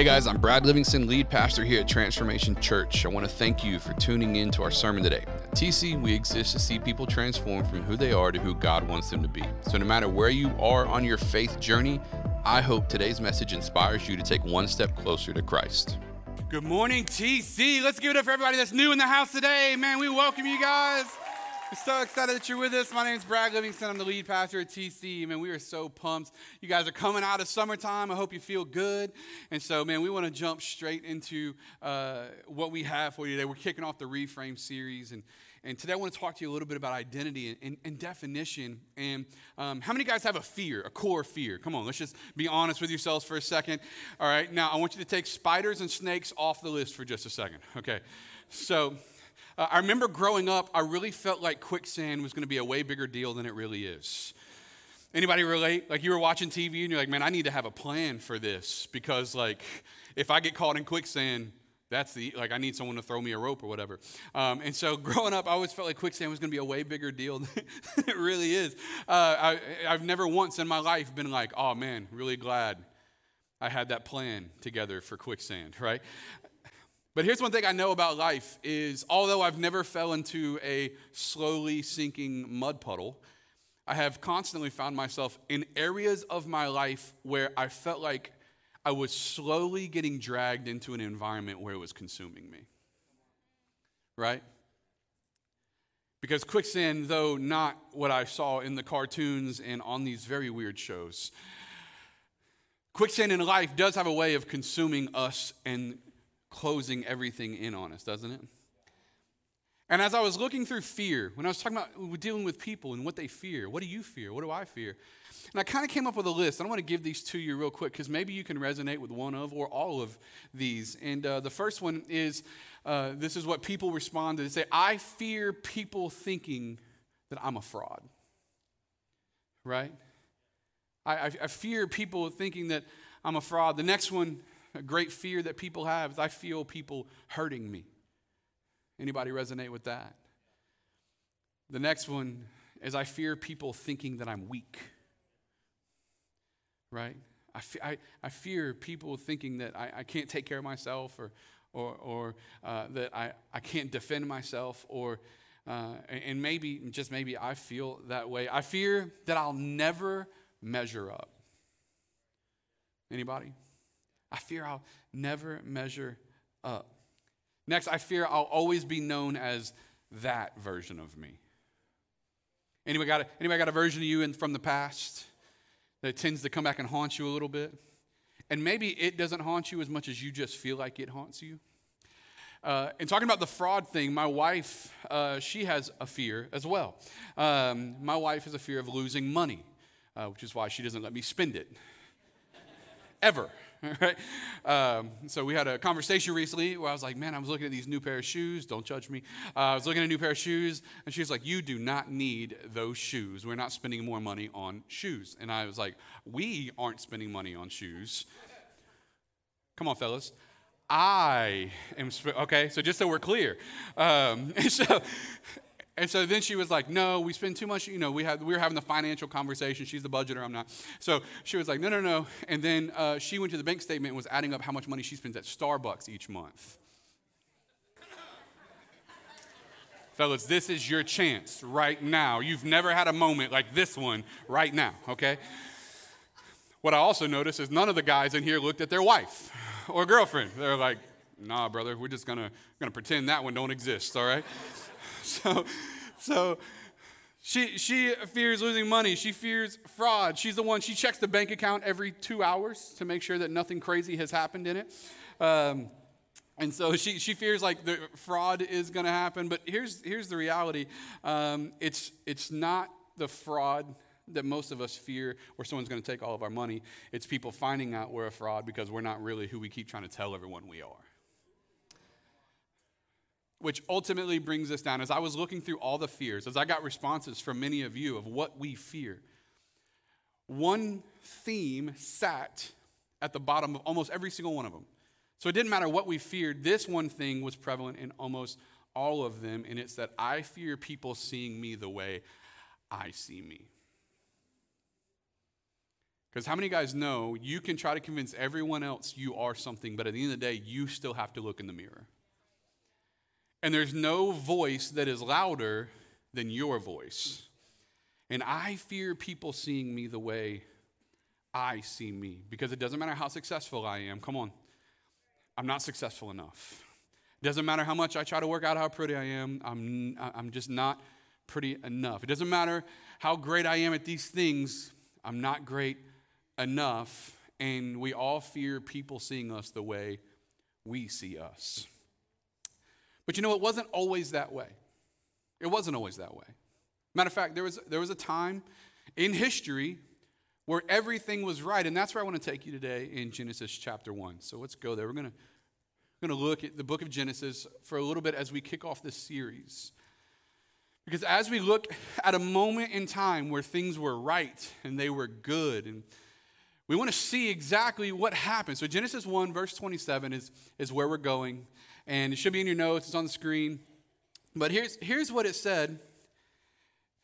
Hey guys, I'm Brad Livingston, lead pastor here at Transformation Church. I want to thank you for tuning in to our sermon today. At TC, we exist to see people transform from who they are to who God wants them to be. So, no matter where you are on your faith journey, I hope today's message inspires you to take one step closer to Christ. Good morning, TC. Let's give it up for everybody that's new in the house today. Man, we welcome you guys. So excited that you're with us. My name is Brad Livingston. I'm the lead pastor at TC. Man, we are so pumped. You guys are coming out of summertime. I hope you feel good. And so, man, we want to jump straight into uh, what we have for you today. We're kicking off the Reframe series. And, and today I want to talk to you a little bit about identity and, and, and definition. And um, how many guys have a fear, a core fear? Come on, let's just be honest with yourselves for a second. All right, now I want you to take spiders and snakes off the list for just a second. Okay, so uh, I remember growing up, I really felt like quicksand was going to be a way bigger deal than it really is. Anybody relate? Like you were watching TV and you're like, man, I need to have a plan for this because, like, if I get caught in quicksand, that's the like I need someone to throw me a rope or whatever. Um, and so growing up, I always felt like quicksand was going to be a way bigger deal than it really is. Uh, I, I've never once in my life been like, oh man, really glad I had that plan together for quicksand, right? But here's one thing I know about life is although I've never fell into a slowly sinking mud puddle, I have constantly found myself in areas of my life where I felt like I was slowly getting dragged into an environment where it was consuming me. Right? Because quicksand, though not what I saw in the cartoons and on these very weird shows, quicksand in life does have a way of consuming us and closing everything in on us, doesn't it? And as I was looking through fear, when I was talking about dealing with people and what they fear, what do you fear? What do I fear? And I kind of came up with a list. I want to give these to you real quick because maybe you can resonate with one of or all of these. And uh, the first one is uh, this is what people respond to. They say, I fear people thinking that I'm a fraud. Right? I, I, I fear people thinking that I'm a fraud. The next one a great fear that people have is I feel people hurting me. Anybody resonate with that? The next one is I fear people thinking that I'm weak. Right? I, I, I fear people thinking that I, I can't take care of myself or, or, or uh, that I, I can't defend myself or uh, and maybe just maybe I feel that way. I fear that I'll never measure up. Anybody? I fear I'll never measure up. Next, I fear I'll always be known as that version of me. Anybody got a, anybody got a version of you in, from the past that tends to come back and haunt you a little bit? And maybe it doesn't haunt you as much as you just feel like it haunts you. Uh, and talking about the fraud thing, my wife, uh, she has a fear as well. Um, my wife has a fear of losing money, uh, which is why she doesn't let me spend it. Ever. right? Um, so we had a conversation recently where I was like, man, I was looking at these new pair of shoes. Don't judge me. Uh, I was looking at a new pair of shoes, and she was like, you do not need those shoes. We're not spending more money on shoes. And I was like, we aren't spending money on shoes. Come on, fellas. I am, okay, so just so we're clear. Um, so, and so then she was like, no, we spend too much, you know, we, had, we were having the financial conversation. She's the budgeter, I'm not. So she was like, no, no, no. And then uh, she went to the bank statement and was adding up how much money she spends at Starbucks each month. Fellas, this is your chance right now. You've never had a moment like this one right now, okay? What I also noticed is none of the guys in here looked at their wife or girlfriend. They're like, nah, brother, we're just gonna, gonna pretend that one don't exist, all right? So, so she, she fears losing money. She fears fraud. She's the one, she checks the bank account every two hours to make sure that nothing crazy has happened in it. Um, and so she, she fears like the fraud is going to happen. But here's, here's the reality um, it's, it's not the fraud that most of us fear where someone's going to take all of our money. It's people finding out we're a fraud because we're not really who we keep trying to tell everyone we are which ultimately brings us down. As I was looking through all the fears, as I got responses from many of you of what we fear, one theme sat at the bottom of almost every single one of them. So it didn't matter what we feared, this one thing was prevalent in almost all of them, and it's that I fear people seeing me the way I see me. Because how many guys know you can try to convince everyone else you are something, but at the end of the day, you still have to look in the mirror? And there's no voice that is louder than your voice. And I fear people seeing me the way I see me because it doesn't matter how successful I am. Come on. I'm not successful enough. It doesn't matter how much I try to work out how pretty I am. I'm, I'm just not pretty enough. It doesn't matter how great I am at these things. I'm not great enough. And we all fear people seeing us the way we see us. But you know, it wasn't always that way. It wasn't always that way. Matter of fact, there was, there was a time in history where everything was right. And that's where I want to take you today in Genesis chapter 1. So let's go there. We're going to, we're going to look at the book of Genesis for a little bit as we kick off this series. Because as we look at a moment in time where things were right and they were good, and we want to see exactly what happened. So, Genesis 1, verse 27 is, is where we're going. And it should be in your notes, it's on the screen. But here's, here's what it said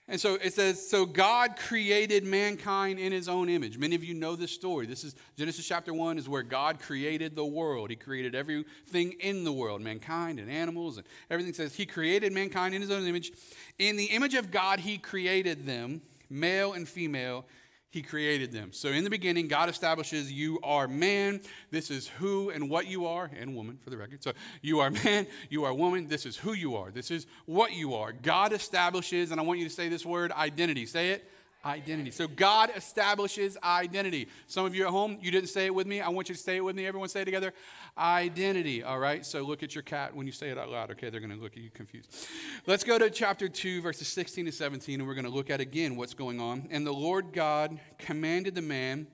and so it says, so God created mankind in his own image. Many of you know this story. This is Genesis chapter 1 is where God created the world. He created everything in the world, mankind and animals and everything says he created mankind in his own image. In the image of God he created them, male and female he created them. So in the beginning, God establishes you are man. This is who and what you are, and woman for the record. So you are man, you are woman. This is who you are. This is what you are. God establishes, and I want you to say this word identity. Say it identity. So God establishes identity. Some of you at home, you didn't say it with me. I want you to say it with me. Everyone say it together. Identity. All right. So look at your cat when you say it out loud. Okay, they're going to look at you confused. Let's go to chapter 2, verses 16 to 17, and we're going to look at again what's going on. And the Lord God commanded the man,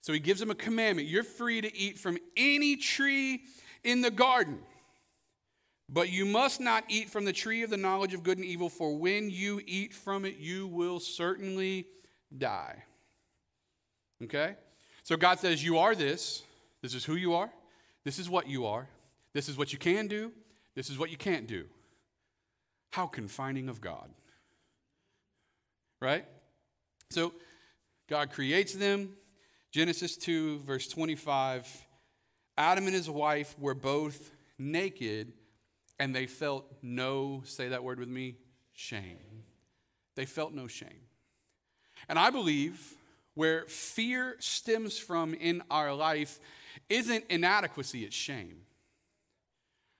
so he gives him a commandment. You're free to eat from any tree in the garden. But you must not eat from the tree of the knowledge of good and evil, for when you eat from it, you will certainly die. Okay? So God says, You are this. This is who you are. This is what you are. This is what you can do. This is what you can't do. How confining of God. Right? So God creates them. Genesis 2, verse 25. Adam and his wife were both naked and they felt no, say that word with me, shame. They felt no shame. And I believe where fear stems from in our life isn't inadequacy, it's shame.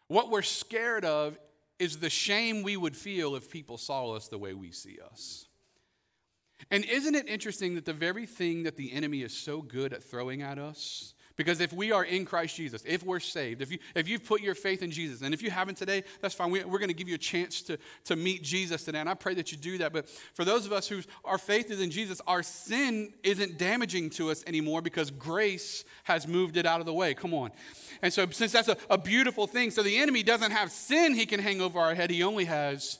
What we're scared of is the shame we would feel if people saw us the way we see us. And isn't it interesting that the very thing that the enemy is so good at throwing at us because if we are in Christ Jesus, if we're saved, if, you, if you've put your faith in Jesus, and if you haven't today, that's fine. We, are going to give you a chance to, to meet Jesus today, and I pray that you do that. But for those of us whose our faith is in Jesus, our sin isn't damaging to us anymore because grace has moved it out of the way. Come on. And so, since that's a, a beautiful thing, so the enemy doesn't have sin he can hang over our head, he only has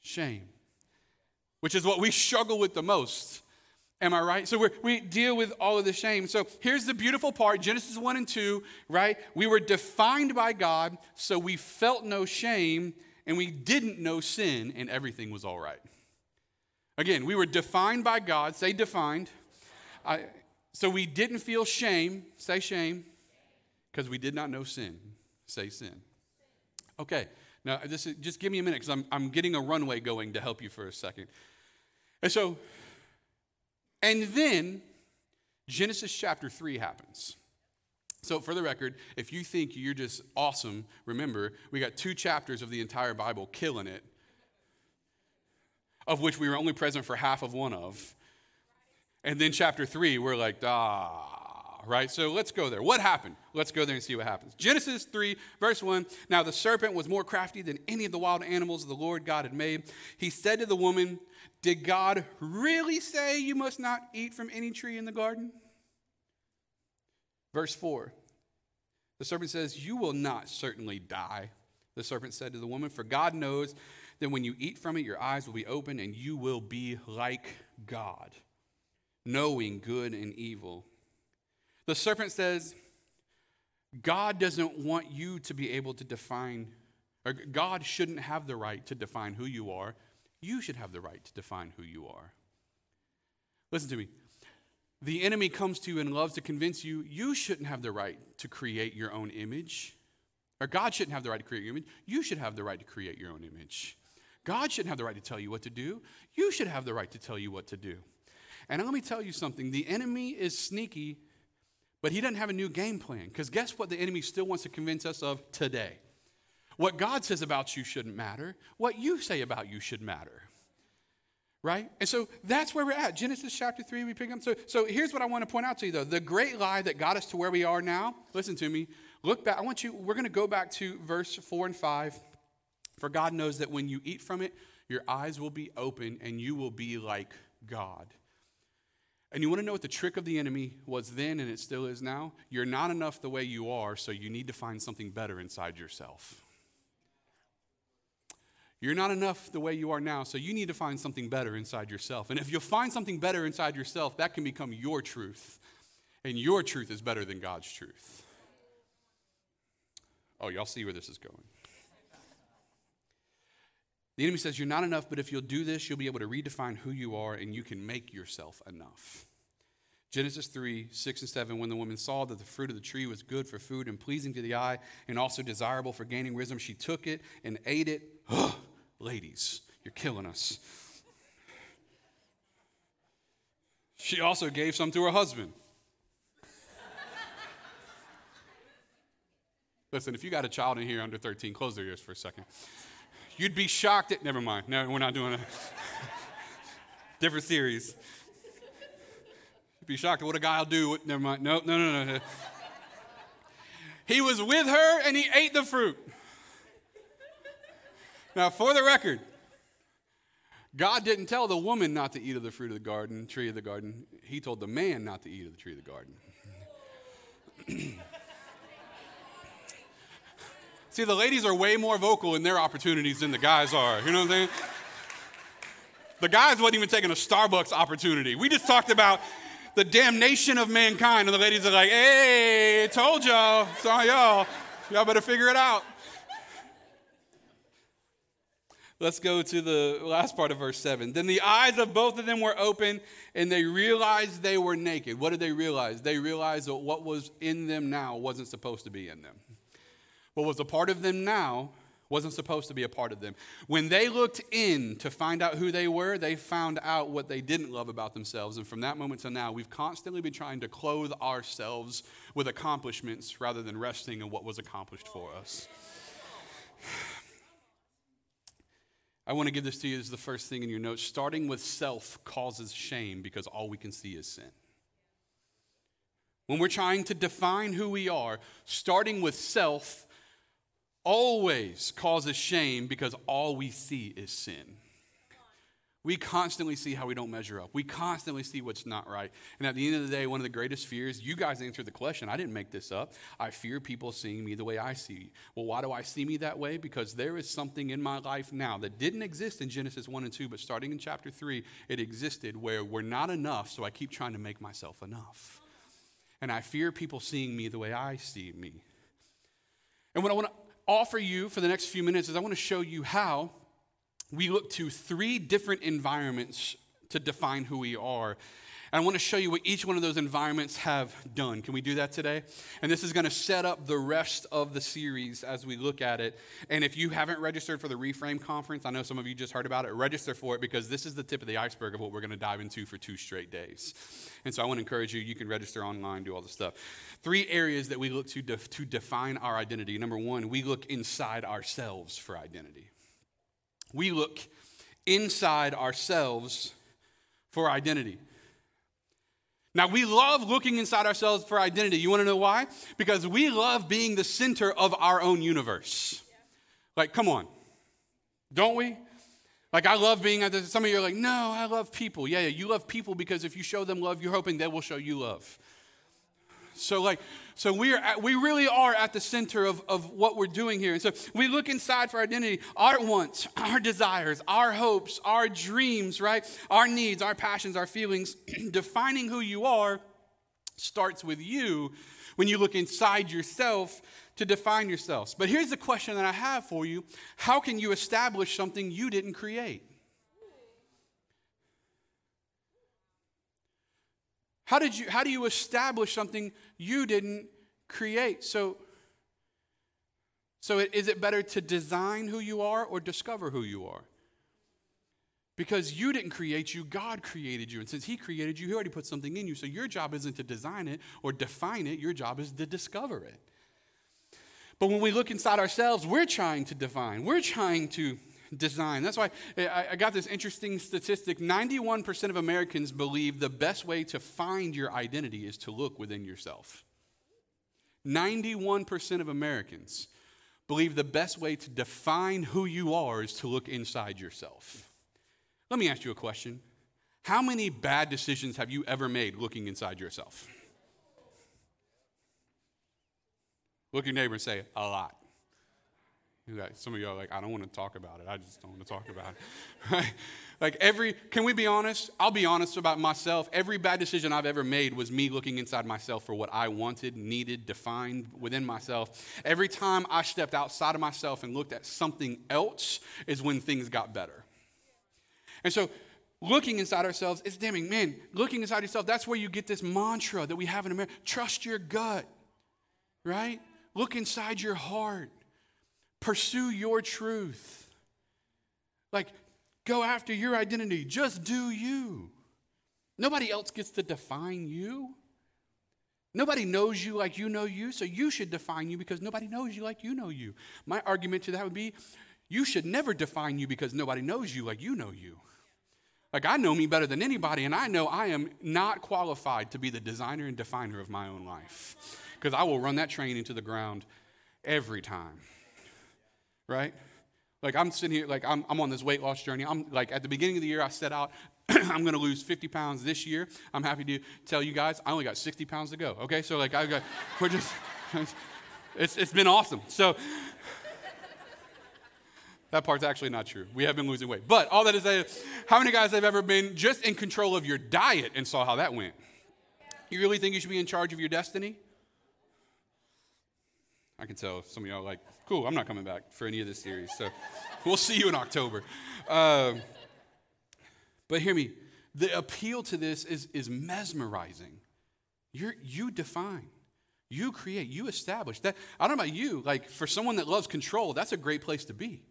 shame, which is what we struggle with the most. Am I right? So we we deal with all of the shame. So here's the beautiful part Genesis 1 and 2, right? We were defined by God, so we felt no shame and we didn't know sin, and everything was all right. Again, we were defined by God, say defined. I, so we didn't feel shame, say shame, because we did not know sin, say sin. Okay, now this is, just give me a minute because I'm, I'm getting a runway going to help you for a second. And so and then Genesis chapter 3 happens. So, for the record, if you think you're just awesome, remember, we got two chapters of the entire Bible killing it, of which we were only present for half of one of. And then chapter 3, we're like, ah, right? So let's go there. What happened? Let's go there and see what happens. Genesis 3, verse 1 Now the serpent was more crafty than any of the wild animals the Lord God had made. He said to the woman, did God really say you must not eat from any tree in the garden? Verse 4 The serpent says, You will not certainly die. The serpent said to the woman, For God knows that when you eat from it, your eyes will be open and you will be like God, knowing good and evil. The serpent says, God doesn't want you to be able to define, or God shouldn't have the right to define who you are you should have the right to define who you are. Listen to me. the enemy comes to you and loves to convince you you shouldn't have the right to create your own image. Or God shouldn't have the right to create your image. You should have the right to create your own image. God shouldn't have the right to tell you what to do. You should have the right to tell you what to do. And let me tell you something the enemy is sneaky, but he doesn't have a new game plan. Because guess what the enemy still wants to convince us of today? What God says about you shouldn't matter. What you say about you should matter. Right? And so that's where we're at. Genesis chapter 3, we pick up. So, so here's what I want to point out to you, though. The great lie that got us to where we are now, listen to me. Look back. I want you, we're going to go back to verse 4 and 5. For God knows that when you eat from it, your eyes will be open and you will be like God. And you want to know what the trick of the enemy was then and it still is now? You're not enough the way you are, so you need to find something better inside yourself. You're not enough the way you are now, so you need to find something better inside yourself. And if you find something better inside yourself, that can become your truth. And your truth is better than God's truth. Oh, y'all see where this is going. The enemy says, You're not enough, but if you'll do this, you'll be able to redefine who you are and you can make yourself enough. Genesis 3, 6 and 7, when the woman saw that the fruit of the tree was good for food and pleasing to the eye and also desirable for gaining wisdom, she took it and ate it. Ladies, you're killing us. She also gave some to her husband. Listen, if you got a child in here under 13, close their ears for a second. You'd be shocked at, never mind. No, we're not doing a different series. You'd be shocked at what a guy will do. Never mind. No, no, no, no. He was with her and he ate the fruit. Now, for the record, God didn't tell the woman not to eat of the fruit of the garden, tree of the garden. He told the man not to eat of the tree of the garden. See, the ladies are way more vocal in their opportunities than the guys are. You know what I'm saying? The guys wasn't even taking a Starbucks opportunity. We just talked about the damnation of mankind, and the ladies are like, hey, told y'all, saw y'all. Y'all better figure it out. Let's go to the last part of verse 7. Then the eyes of both of them were open, and they realized they were naked. What did they realize? They realized that what was in them now wasn't supposed to be in them. What was a part of them now wasn't supposed to be a part of them. When they looked in to find out who they were, they found out what they didn't love about themselves. And from that moment to now, we've constantly been trying to clothe ourselves with accomplishments rather than resting in what was accomplished for us. I want to give this to you as the first thing in your notes. Starting with self causes shame because all we can see is sin. When we're trying to define who we are, starting with self always causes shame because all we see is sin. We constantly see how we don't measure up. We constantly see what's not right. And at the end of the day, one of the greatest fears, you guys answered the question. I didn't make this up. I fear people seeing me the way I see. Well, why do I see me that way? Because there is something in my life now that didn't exist in Genesis 1 and 2, but starting in chapter 3, it existed where we're not enough, so I keep trying to make myself enough. And I fear people seeing me the way I see me. And what I want to offer you for the next few minutes is I want to show you how we look to three different environments to define who we are. And I want to show you what each one of those environments have done. Can we do that today? And this is going to set up the rest of the series as we look at it. And if you haven't registered for the Reframe Conference, I know some of you just heard about it, register for it because this is the tip of the iceberg of what we're going to dive into for two straight days. And so I want to encourage you, you can register online, do all the stuff. Three areas that we look to, def- to define our identity. Number one, we look inside ourselves for identity we look inside ourselves for identity. Now, we love looking inside ourselves for identity. You want to know why? Because we love being the center of our own universe. Like, come on. Don't we? Like, I love being at some of you are like, no, I love people. Yeah, yeah, you love people because if you show them love, you're hoping they will show you love. So, like, so we are at, we really are at the center of, of what we're doing here. And so we look inside for identity, our wants, our desires, our hopes, our dreams, right? Our needs, our passions, our feelings. Defining who you are starts with you when you look inside yourself to define yourselves. But here's the question that I have for you How can you establish something you didn't create? How did you how do you establish something you didn't create? So so is it better to design who you are or discover who you are? Because you didn't create you, God created you. And since He created you, He already put something in you. So your job isn't to design it or define it, your job is to discover it. But when we look inside ourselves, we're trying to define, we're trying to design. That's why I got this interesting statistic 91% of Americans believe the best way to find your identity is to look within yourself. 91% of Americans believe the best way to define who you are is to look inside yourself. Let me ask you a question. How many bad decisions have you ever made looking inside yourself? Look your neighbor and say, a lot. Some of are like, I don't want to talk about it. I just don't want to talk about it. Right? Like every, can we be honest? I'll be honest about myself. Every bad decision I've ever made was me looking inside myself for what I wanted, needed, defined within myself. Every time I stepped outside of myself and looked at something else is when things got better. And so, looking inside ourselves is damning. Man, looking inside yourself, that's where you get this mantra that we have in America trust your gut, right? Look inside your heart, pursue your truth. Like, go after your identity. Just do you. Nobody else gets to define you. Nobody knows you like you know you, so you should define you because nobody knows you like you know you. My argument to that would be you should never define you because nobody knows you like you know you. Like, I know me better than anybody, and I know I am not qualified to be the designer and definer of my own life because I will run that train into the ground every time. Right? Like, I'm sitting here, like, I'm, I'm on this weight loss journey. I'm like, at the beginning of the year, I set out, I'm to lose 50 pounds this year. I'm happy to tell you guys, I only got 60 pounds to go. Okay? So, like, I got, we're just, it's, it's been awesome. So, that part's actually not true. We have been losing weight. But all that is, how many guys have ever been just in control of your diet and saw how that went? You really think you should be in charge of your destiny? I can tell some of y'all like, cool, I'm not coming back for any of this series. So we'll see you in October. Um, but hear me, the appeal to this is, is mesmerizing. You're, you define, you create, you establish. That, I don't know about you, like for someone that loves control, that's a great place to be.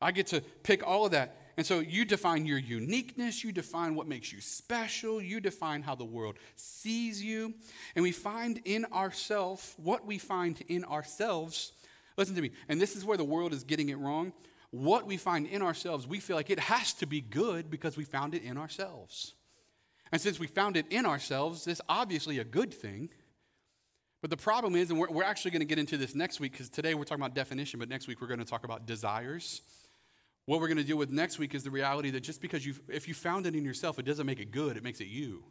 I get to pick all of that. And so you define your uniqueness, you define what makes you special, you define how the world sees you. And we find in ourselves what we find in ourselves. Listen to me, and this is where the world is getting it wrong. What we find in ourselves, we feel like it has to be good because we found it in ourselves. And since we found it in ourselves, it's obviously a good thing. But the problem is, and we're, we're actually going to get into this next week because today we're talking about definition, but next week we're going to talk about desires. What we're going to deal with next week is the reality that just because you, if you found it in yourself, it doesn't make it good, it makes it you.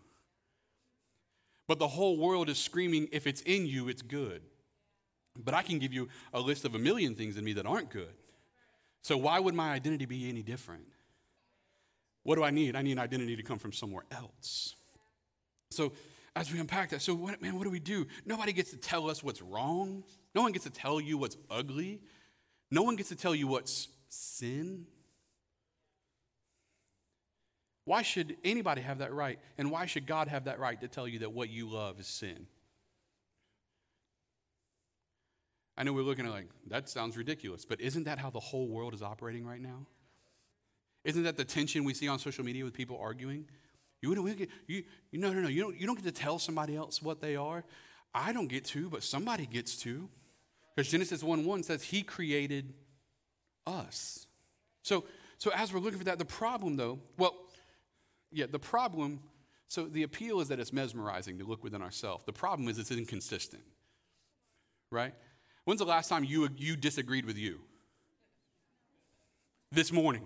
But the whole world is screaming, if it's in you, it's good. But I can give you a list of a million things in me that aren't good. So why would my identity be any different? What do I need? I need an identity to come from somewhere else. So as we unpack that, so what, man, what do we do? Nobody gets to tell us what's wrong. No one gets to tell you what's ugly. No one gets to tell you what's sin? Why should anybody have that right? And why should God have that right to tell you that what you love is sin? I know we're looking at like, that sounds ridiculous, but isn't that how the whole world is operating right now? Isn't that the tension we see on social media with people arguing? You, you, you, no, no, no. You don't, you don't get to tell somebody else what they are. I don't get to, but somebody gets to. Because Genesis 1 1 says he created us. So, so as we're looking for that, the problem though, well, yeah, the problem, so the appeal is that it's mesmerizing to look within ourselves. The problem is it's inconsistent, right? When's the last time you, you disagreed with you? This morning,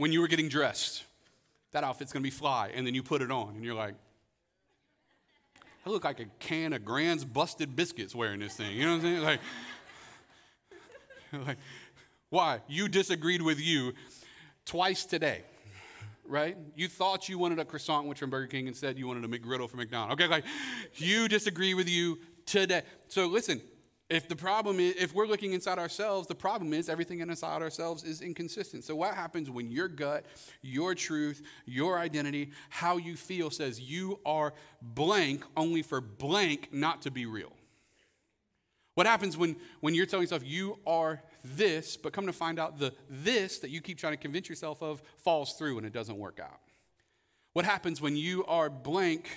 when you were getting dressed. That outfit's gonna be fly, and then you put it on, and you're like, I look like a can of Grand's busted biscuits wearing this thing. You know what I'm saying? Like, like why? You disagreed with you twice today, right? You thought you wanted a Croissan'wich from Burger King, instead you wanted a McGriddle from McDonald's. Okay, like you disagree with you today. So listen, If the problem is, if we're looking inside ourselves, the problem is everything inside ourselves is inconsistent. So, what happens when your gut, your truth, your identity, how you feel says you are blank only for blank not to be real? What happens when, when you're telling yourself you are this, but come to find out the this that you keep trying to convince yourself of falls through and it doesn't work out? What happens when you are blank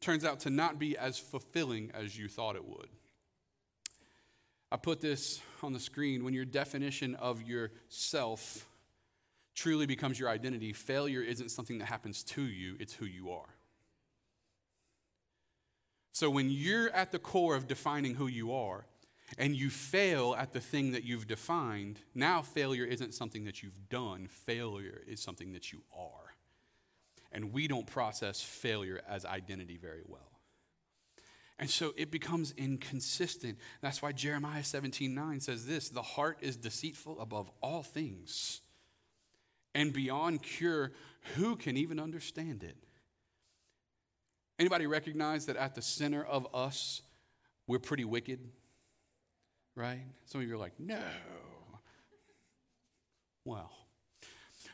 turns out to not be as fulfilling as you thought it would. I put this on the screen. When your definition of yourself truly becomes your identity, failure isn't something that happens to you, it's who you are. So when you're at the core of defining who you are, and you fail at the thing that you've defined, now failure isn't something that you've done, failure is something that you are and we don't process failure as identity very well. And so it becomes inconsistent. That's why Jeremiah 17 9 says this the heart is deceitful above all things and beyond cure. Who can even understand it? Anybody recognize that at the center of us, we're pretty wicked? Right? Some of you are like, no. Well,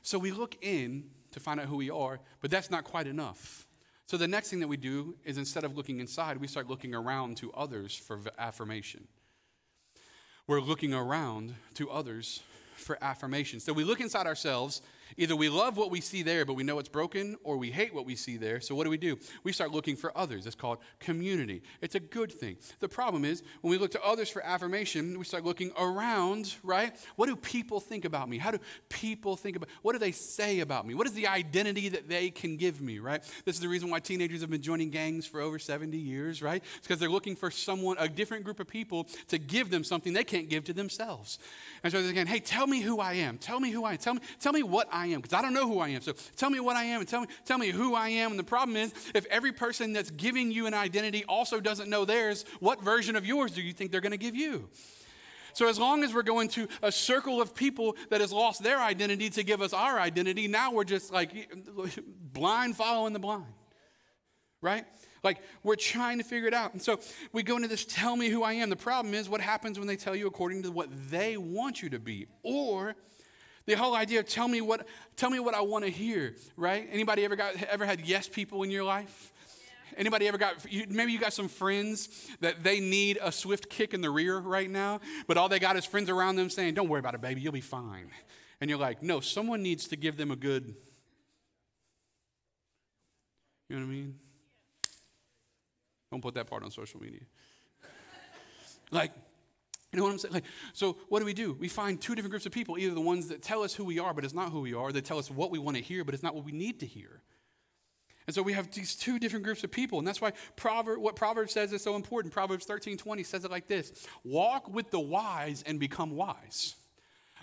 so we look in to find out who we are, but that's not quite enough. So the next thing that we do is instead of looking inside, we start looking around to others for affirmation. We're looking around to others for affirmation. So we look inside ourselves Either we love what we see there, but we know it's broken, or we hate what we see there. So what do we do? We start looking for others. It's called community. It's a good thing. The problem is when we look to others for affirmation, we start looking around, right? What do people think about me? How do people think about what do they say about me? What is the identity that they can give me, right? This is the reason why teenagers have been joining gangs for over 70 years, right? It's because they're looking for someone, a different group of people to give them something they can't give to themselves. And so they're saying, hey, tell me who I am. Tell me who I am. Tell me, tell me what I I am because I don't know who I am. So tell me what I am and tell me, tell me who I am. And the problem is, if every person that's giving you an identity also doesn't know theirs, what version of yours do you think they're going to give you? So, as long as we're going to a circle of people that has lost their identity to give us our identity, now we're just like blind following the blind, right? Like we're trying to figure it out. And so we go into this tell me who I am. The problem is what happens when they tell you according to what they want you to be or the whole idea of tell me what, tell me what I want to hear, right? Anybody ever got ever had yes people in your life? Anybody ever got, maybe you got some friends that they need a swift kick in the rear right now, but all they got is friends around them saying, Don't worry about it, baby, you'll be fine. And you're like, No, someone needs to give them a good, you know what I mean? Don't put that part on social media. like, you know what I'm saying? Like, so what do we do? We find two different groups of people, either the ones that tell us who we are, but it's not who we are. They tell us what we want to hear, but it's not what we need to hear. And so we have these two different groups of people. And that's why Proverb, what Proverbs says is so important. Proverbs 13 20 says it like this Walk with the wise and become wise.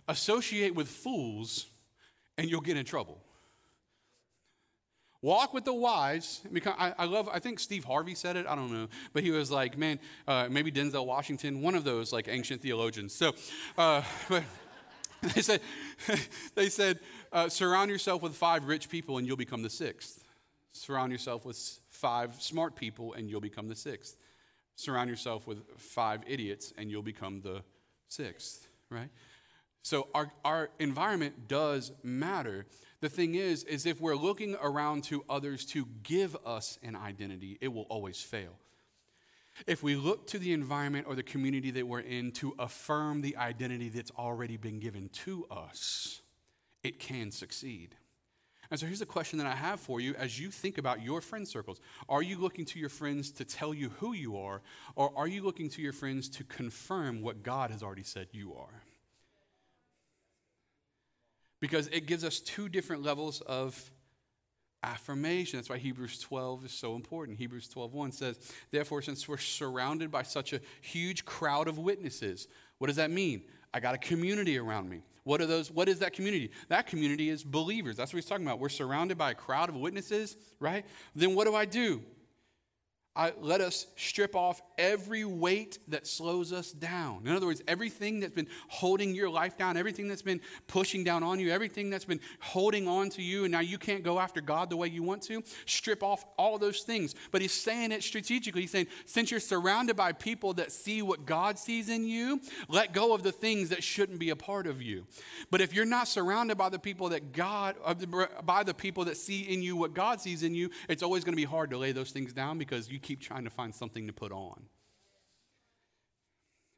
Associate with fools, and you'll get in trouble. Walk with the wise. I, love, I think Steve Harvey said it. I don't know. But he was like, man, uh, maybe Denzel Washington, one of those like ancient theologians. So, uh, but they said, they said uh, surround yourself with five rich people and you'll become the sixth. Surround yourself with five smart people and you'll become the sixth. Surround yourself with five idiots and you'll become the sixth, right? So our, our environment does matter. The thing is, is if we're looking around to others to give us an identity, it will always fail. If we look to the environment or the community that we're in to affirm the identity that's already been given to us, it can succeed. And so here's a question that I have for you as you think about your friend circles. Are you looking to your friends to tell you who you are, or are you looking to your friends to confirm what God has already said you are? Because it gives us two different levels of affirmation. That's why Hebrews 12 is so important. Hebrews 12:1 says, "Therefore since we're surrounded by such a huge crowd of witnesses, what does that mean? I got a community around me. What are those what is that community? That community is believers. That's what he's talking about. We're surrounded by a crowd of witnesses, right? Then what do I do? I, let us strip off every weight that slows us down. In other words, everything that's been holding your life down, everything that's been pushing down on you, everything that's been holding on to you, and now you can't go after God the way you want to, strip off all those things. But he's saying it strategically. He's saying, since you're surrounded by people that see what God sees in you, let go of the things that shouldn't be a part of you. But if you're not surrounded by the people that God, uh, by the people that see in you what God sees in you, it's always going to be hard to lay those things down because you keep trying to find something to put on.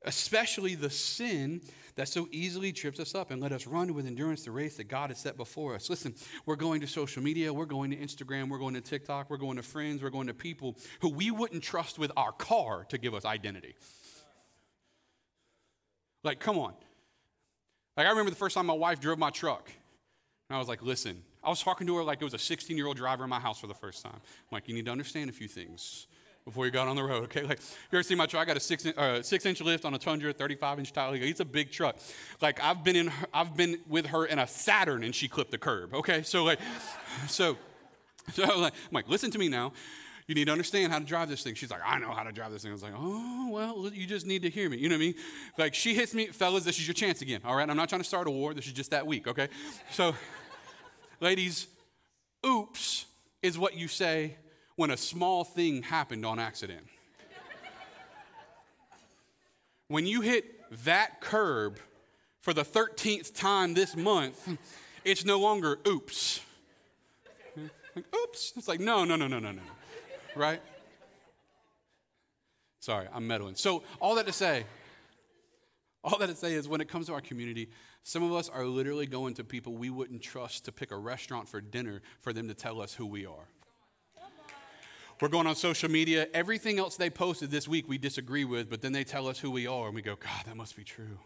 Especially the sin that so easily trips us up and let us run with endurance the race that God has set before us. Listen, we're going to social media, we're going to Instagram, we're going to TikTok, we're going to friends, we're going to people who we wouldn't trust with our car to give us identity. Like, come on. Like, I remember the first time my wife drove my truck. And I was like, listen, I was talking to her like it was a 16 year old driver in my house for the first time. I'm like, you need to understand a few things before you got on the road, okay? Like, you ever see my truck? I got a six, uh, six inch lift on a Tundra, 35 inch tire. It's a big truck. Like, I've been in, her, I've been with her in a Saturn and she clipped the curb, okay? So, like, so, so like, I'm like, listen to me now. You need to understand how to drive this thing. She's like, I know how to drive this thing. I was like, oh, well, you just need to hear me. You know what I mean? Like, she hits me, fellas, this is your chance again, all right? I'm not trying to start a war. This is just that week, okay? So, ladies, oops is what you say when a small thing happened on accident. when you hit that curb for the 13th time this month, it's no longer oops. Like, oops. It's like, no, no, no, no, no, no. Right? Sorry, I'm meddling. So, all that to say, all that to say is when it comes to our community, some of us are literally going to people we wouldn't trust to pick a restaurant for dinner for them to tell us who we are. We're going on social media. Everything else they posted this week we disagree with, but then they tell us who we are, and we go, God, that must be true.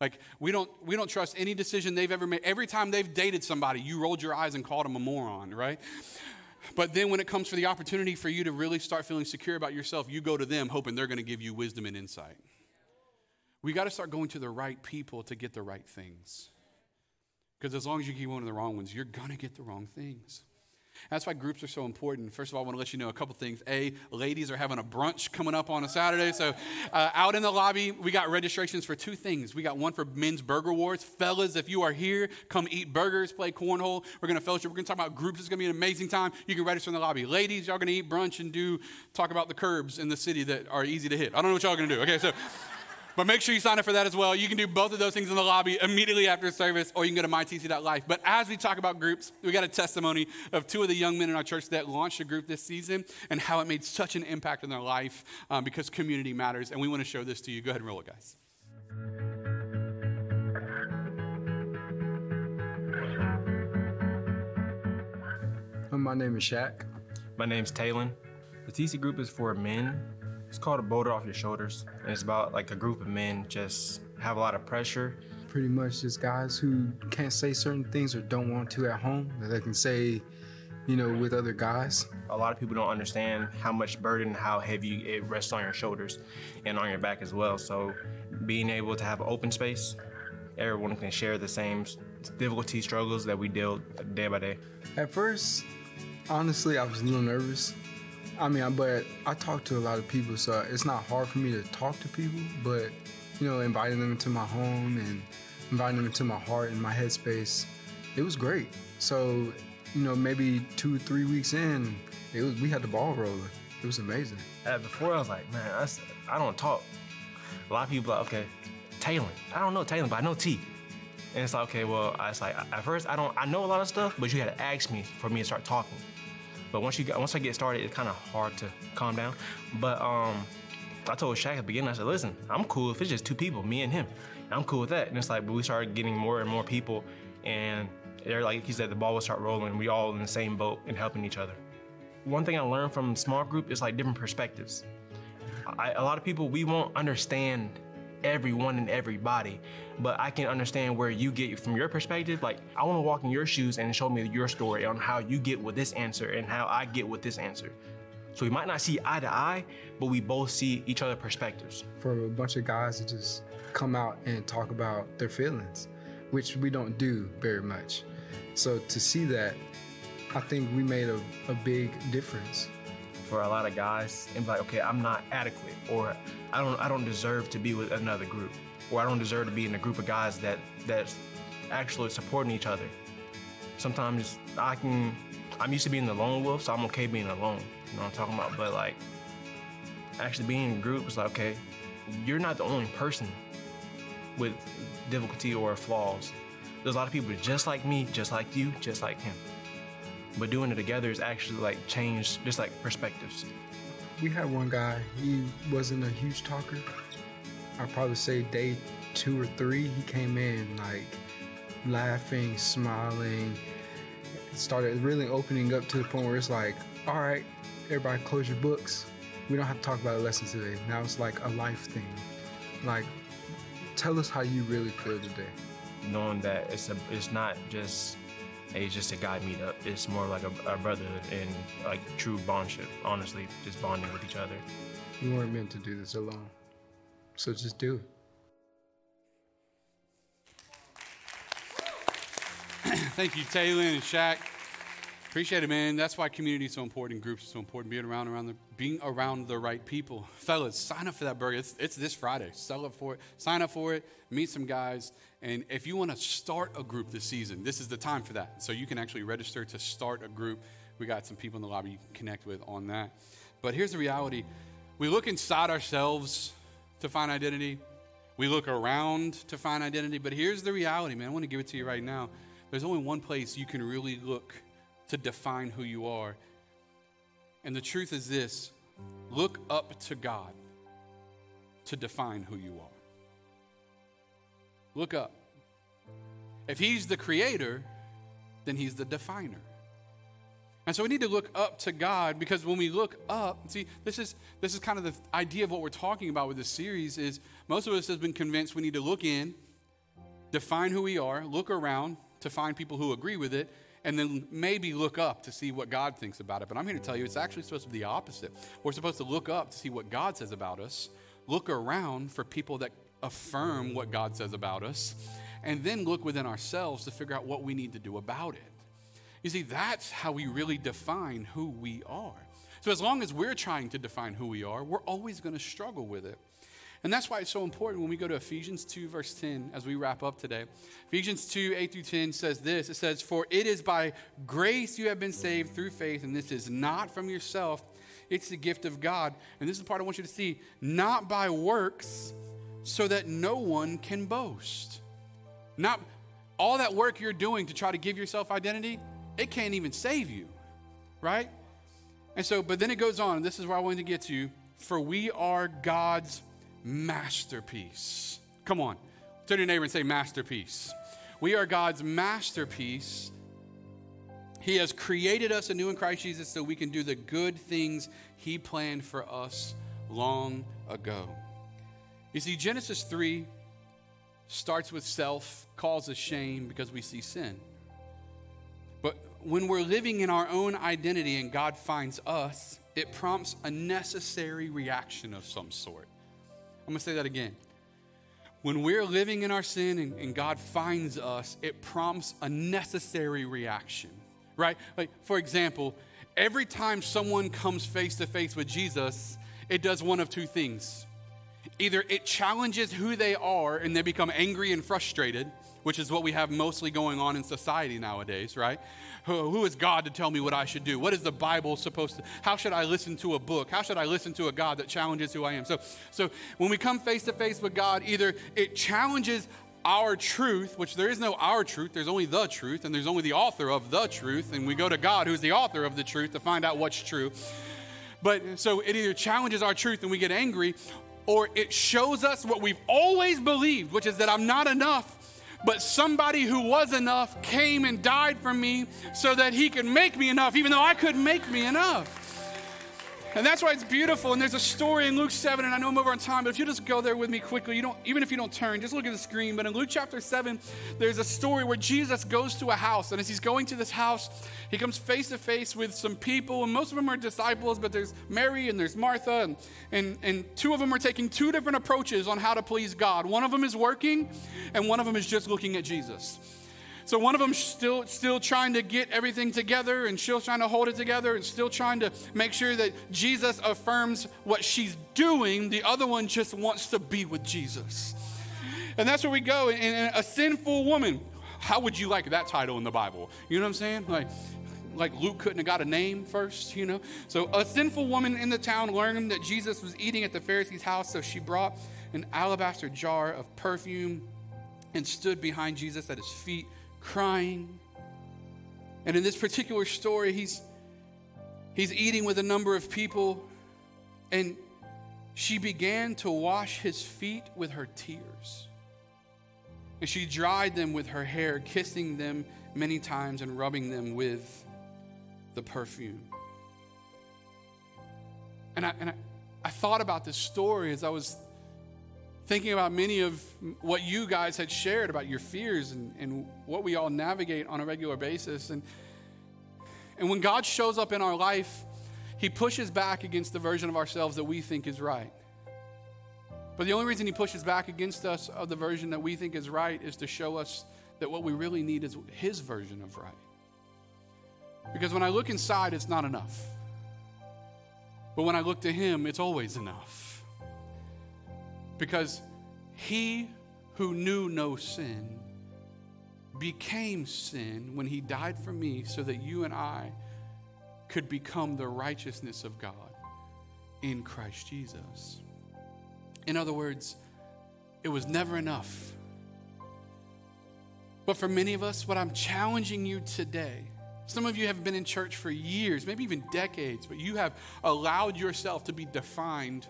Like we don't we don't trust any decision they've ever made. Every time they've dated somebody, you rolled your eyes and called them a moron, right? But then when it comes for the opportunity for you to really start feeling secure about yourself, you go to them hoping they're going to give you wisdom and insight. We got to start going to the right people to get the right things. Because as long as you keep going to the wrong ones, you're going to get the wrong things. That's why groups are so important. First of all, I want to let you know a couple things. A, ladies are having a brunch coming up on a Saturday. So, uh, out in the lobby, we got registrations for two things. We got one for men's burger wars. Fellas, if you are here, come eat burgers, play cornhole. We're going to fellowship. We're going to talk about groups. It's going to be an amazing time. You can register in the lobby. Ladies, y'all going to eat brunch and do talk about the curbs in the city that are easy to hit. I don't know what y'all going to do. Okay, so. But make sure you sign up for that as well. You can do both of those things in the lobby immediately after service, or you can go to mytc.life. But as we talk about groups, we got a testimony of two of the young men in our church that launched a group this season and how it made such an impact in their life um, because community matters. And we want to show this to you. Go ahead and roll it, guys. My name is Shaq. My name's Talon. The TC group is for men it's called a boulder off your shoulders. And it's about like a group of men just have a lot of pressure. Pretty much just guys who can't say certain things or don't want to at home that they can say, you know, with other guys. A lot of people don't understand how much burden, how heavy it rests on your shoulders and on your back as well. So being able to have an open space, everyone can share the same difficulty struggles that we deal day by day. At first, honestly, I was a little nervous I mean, but I talk to a lot of people, so it's not hard for me to talk to people. But you know, inviting them into my home and inviting them into my heart and my headspace, it was great. So, you know, maybe two, three weeks in, it was we had the ball rolling. It was amazing. Uh, before I was like, man, I, I don't talk. A lot of people like, okay, Taylor. I don't know Taylor, but I know T. And it's like, okay, well, I was like, at first, I don't, I know a lot of stuff, but you had to ask me for me to start talking. But once you once I get started, it's kind of hard to calm down. But um, I told Shaq at the beginning, I said, listen, I'm cool if it's just two people, me and him. I'm cool with that. And it's like, but we started getting more and more people, and they're like he said, the ball will start rolling. We all in the same boat and helping each other. One thing I learned from small group is like different perspectives. I, a lot of people we won't understand everyone and everybody, but I can understand where you get from your perspective. Like, I want to walk in your shoes and show me your story on how you get with this answer and how I get with this answer. So we might not see eye to eye, but we both see each other perspectives. For a bunch of guys to just come out and talk about their feelings, which we don't do very much. So to see that I think we made a, a big difference. For a lot of guys, and be like, okay, I'm not adequate, or I don't, I don't deserve to be with another group, or I don't deserve to be in a group of guys that that's actually supporting each other. Sometimes I can, I'm used to being the lone wolf, so I'm okay being alone. You know what I'm talking about? But like, actually being in a group is like, okay, you're not the only person with difficulty or flaws. There's a lot of people just like me, just like you, just like him. But doing it together is actually like change, just like perspectives. We had one guy, he wasn't a huge talker. I'd probably say day two or three, he came in like laughing, smiling, started really opening up to the point where it's like, all right, everybody close your books. We don't have to talk about a lesson today. Now it's like a life thing. Like, tell us how you really feel today. Knowing that it's a, it's not just a just a guy meetup. It's more like a, a brotherhood and like true bondship. Honestly, just bonding with each other. You weren't meant to do this alone. So just do it. Thank you, Taylor and Shaq. Appreciate it, man. That's why community is so important. Groups are so important. Being around around the being around the right people. Fellas, sign up for that burger. It's, it's this Friday. Sell up for it. Sign up for it. Meet some guys. And if you want to start a group this season, this is the time for that. So you can actually register to start a group. We got some people in the lobby you can connect with on that. But here's the reality: we look inside ourselves to find identity. We look around to find identity. But here's the reality, man. I want to give it to you right now. There's only one place you can really look to define who you are. And the truth is this look up to God to define who you are. Look up. If He's the creator, then He's the definer. And so we need to look up to God because when we look up, see, this is this is kind of the idea of what we're talking about with this series is most of us has been convinced we need to look in, define who we are, look around to find people who agree with it, and then maybe look up to see what God thinks about it. But I'm here to tell you it's actually supposed to be the opposite. We're supposed to look up to see what God says about us, look around for people that affirm what God says about us, and then look within ourselves to figure out what we need to do about it. You see, that's how we really define who we are. So, as long as we're trying to define who we are, we're always going to struggle with it. And that's why it's so important when we go to Ephesians 2, verse 10, as we wrap up today. Ephesians 2, 8 through 10 says this It says, For it is by grace you have been saved through faith, and this is not from yourself, it's the gift of God. And this is the part I want you to see not by works, so that no one can boast. Not all that work you're doing to try to give yourself identity, it can't even save you, right? And so, but then it goes on, this is where I wanted to get to. For we are God's masterpiece. Come on, turn to your neighbor and say, masterpiece. We are God's masterpiece. He has created us anew in Christ Jesus so we can do the good things He planned for us long ago. You see, Genesis 3 starts with self, calls us shame because we see sin. But when we're living in our own identity and God finds us, it prompts a necessary reaction of some sort. I'm going to say that again. When we're living in our sin and, and, God finds us, it prompts a necessary reaction, right? Like, for example, every time someone comes face to face with Jesus, it does one of two things. Either it challenges who they are and they become angry and frustrated, which is what we have mostly going on in society nowadays, right? who is God to tell me what I should do? What is the Bible supposed to? How should I listen to a book? How should I listen to a God that challenges who I am? So, so when we come face to face with God, either it challenges our truth, which there is no our truth, there's only the truth, and there's only the author of the truth, and we go to God, who's the author of the truth, to find out what's true. But so it either challenges our truth and we get angry, or it shows us what we've always believed, which is that I'm not enough but somebody who was enough came and died for me so that he could make me enough, even though I couldn't make me enough. And that's why it's beautiful. And there's a story in Luke 7, and I know I'm over on time, but if you just go there with me quickly, you don't, even if you don't turn, just look at the screen. But in Luke chapter 7, there's a story where Jesus goes to a house. And as he's going to this house, he comes face to face with some people. And most of them are disciples, but there's Mary and there's Martha. And, and, and two of them are taking two different approaches on how to please God. One of them is working, and one of them is just looking at Jesus. So one of them still still trying to get everything together and still trying to hold it together and still trying to make sure that Jesus affirms what she's doing. The other one just wants to be with Jesus. And that's where we go. And a sinful woman, how would you like that title in the Bible? You know what I'm saying? Like like Luke couldn't have got a name first, you know? So a sinful woman in the town learned that Jesus was eating at the Pharisee's house, so she brought an alabaster jar of perfume and stood behind Jesus at his feet, crying. And in this particular story, he's he's eating with a number of people, and she began to wash his feet with her tears. And she dried them with her hair, kissing them many times and rubbing them with the perfume. And I, and I, I thought about this story as I was thinking about many of what you guys had shared about your fears and, and what we all navigate on a regular basis. And, and when God shows up in our life, he pushes back against the version of ourselves that we think is right. But the only reason he pushes back against us of the version that we think is right is to show us that what we really need is his version of right. Because when I look inside, it's not enough. But when I look to him, it's always enough. Because he who knew no sin became sin when he died for me so that you and I could become the righteousness of God in Christ Jesus. In other words, it was never enough. But for many of us, what I'm challenging you today, some of you have been in church for years, maybe even decades, but you have allowed yourself to be defined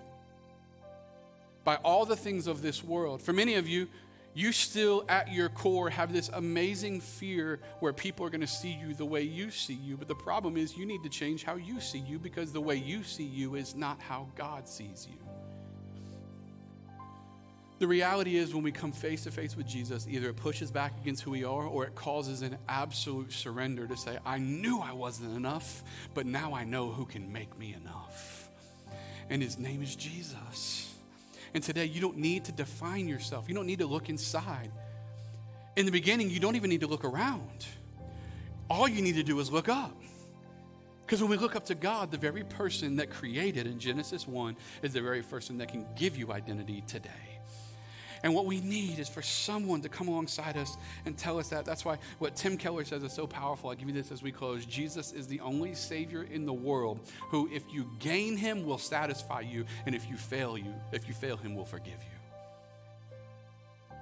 by all the things of this world. For many of you, you still at your core have this amazing fear where people are going to see you the way you see you. But the problem is, you need to change how you see you because the way you see you is not how God sees you. The reality is, when we come face to face with Jesus, either it pushes back against who we are or it causes an absolute surrender to say, I knew I wasn't enough, but now I know who can make me enough. And his name is Jesus. And today, you don't need to define yourself, you don't need to look inside. In the beginning, you don't even need to look around. All you need to do is look up. Because when we look up to God, the very person that created in Genesis 1 is the very person that can give you identity today. And what we need is for someone to come alongside us and tell us that. That's why what Tim Keller says is so powerful. I'll give you this as we close. Jesus is the only Savior in the world who, if you gain Him, will satisfy you, and if you fail you, if you fail Him, will forgive you.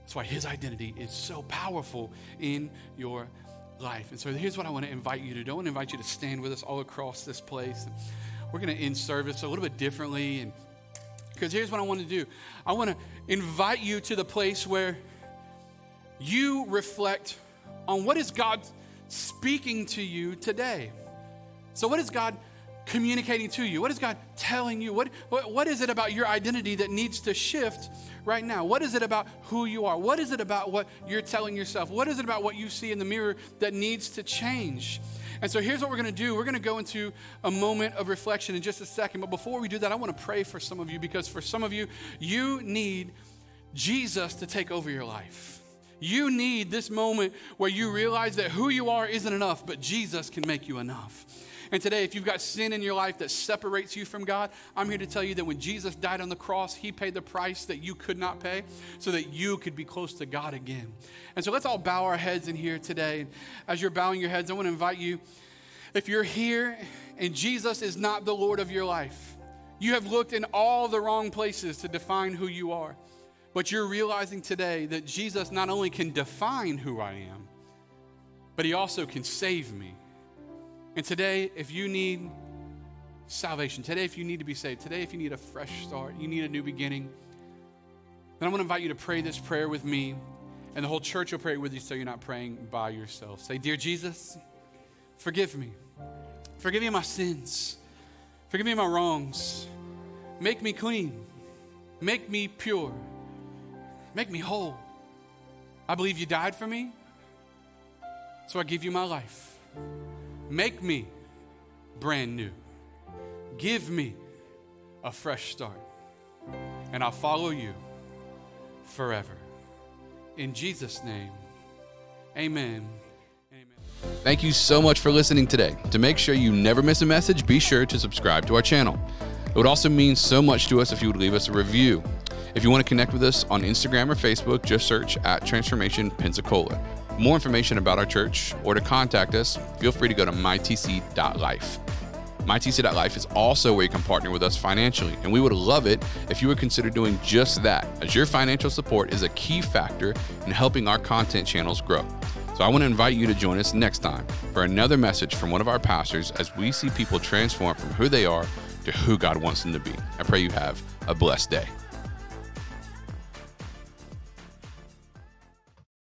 That's why His identity is so powerful in your life. And so here's what I want to invite you to do. I want to invite you to stand with us all across this place. We're going to end service a little bit differently and because here's what I want to do I want to invite you to the place where you reflect on what is God speaking to you today. So, what is God communicating to you? What is God telling you? What, what, what is it about your identity that needs to shift right now? What is it about who you are? What is it about what you're telling yourself? What is it about what you see in the mirror that needs to change? And so here's what we're going to do. We're going to go into a moment of reflection in just a second. But before we do that, I want to pray for some of you because for some of you, you need Jesus to take over your life. You need this moment where you realize that who you are isn't enough, but Jesus can make you enough. And today, if you've got sin in your life that separates you from God, I'm here to tell you that when Jesus died on the cross, he paid the price that you could not pay so that you could be close to God again. And so let's all bow our heads in here today. As you're bowing your heads, I want to invite you if you're here and Jesus is not the Lord of your life, you have looked in all the wrong places to define who you are. But you're realizing today that Jesus not only can define who I am, but he also can save me. And today, if you need salvation, today, if you need to be saved, today, if you need a fresh start, you need a new beginning, then I'm going to invite you to pray this prayer with me, and the whole church will pray with you so you're not praying by yourself. Say, Dear Jesus, forgive me. Forgive me my sins. Forgive me my wrongs. Make me clean. Make me pure. Make me whole. I believe you died for me, so I give you my life. Make me brand new. Give me a fresh start. And I'll follow you forever. In Jesus' name, Amen. Thank you so much for listening today. To make sure you never miss a message, be sure to subscribe to our channel. It would also mean so much to us if you would leave us a review. If you want to connect with us on Instagram or Facebook, just search at Transformation Pensacola. More information about our church or to contact us, feel free to go to mytc.life. MyTC.life is also where you can partner with us financially, and we would love it if you would consider doing just that, as your financial support is a key factor in helping our content channels grow. So I want to invite you to join us next time for another message from one of our pastors as we see people transform from who they are to who God wants them to be. I pray you have a blessed day.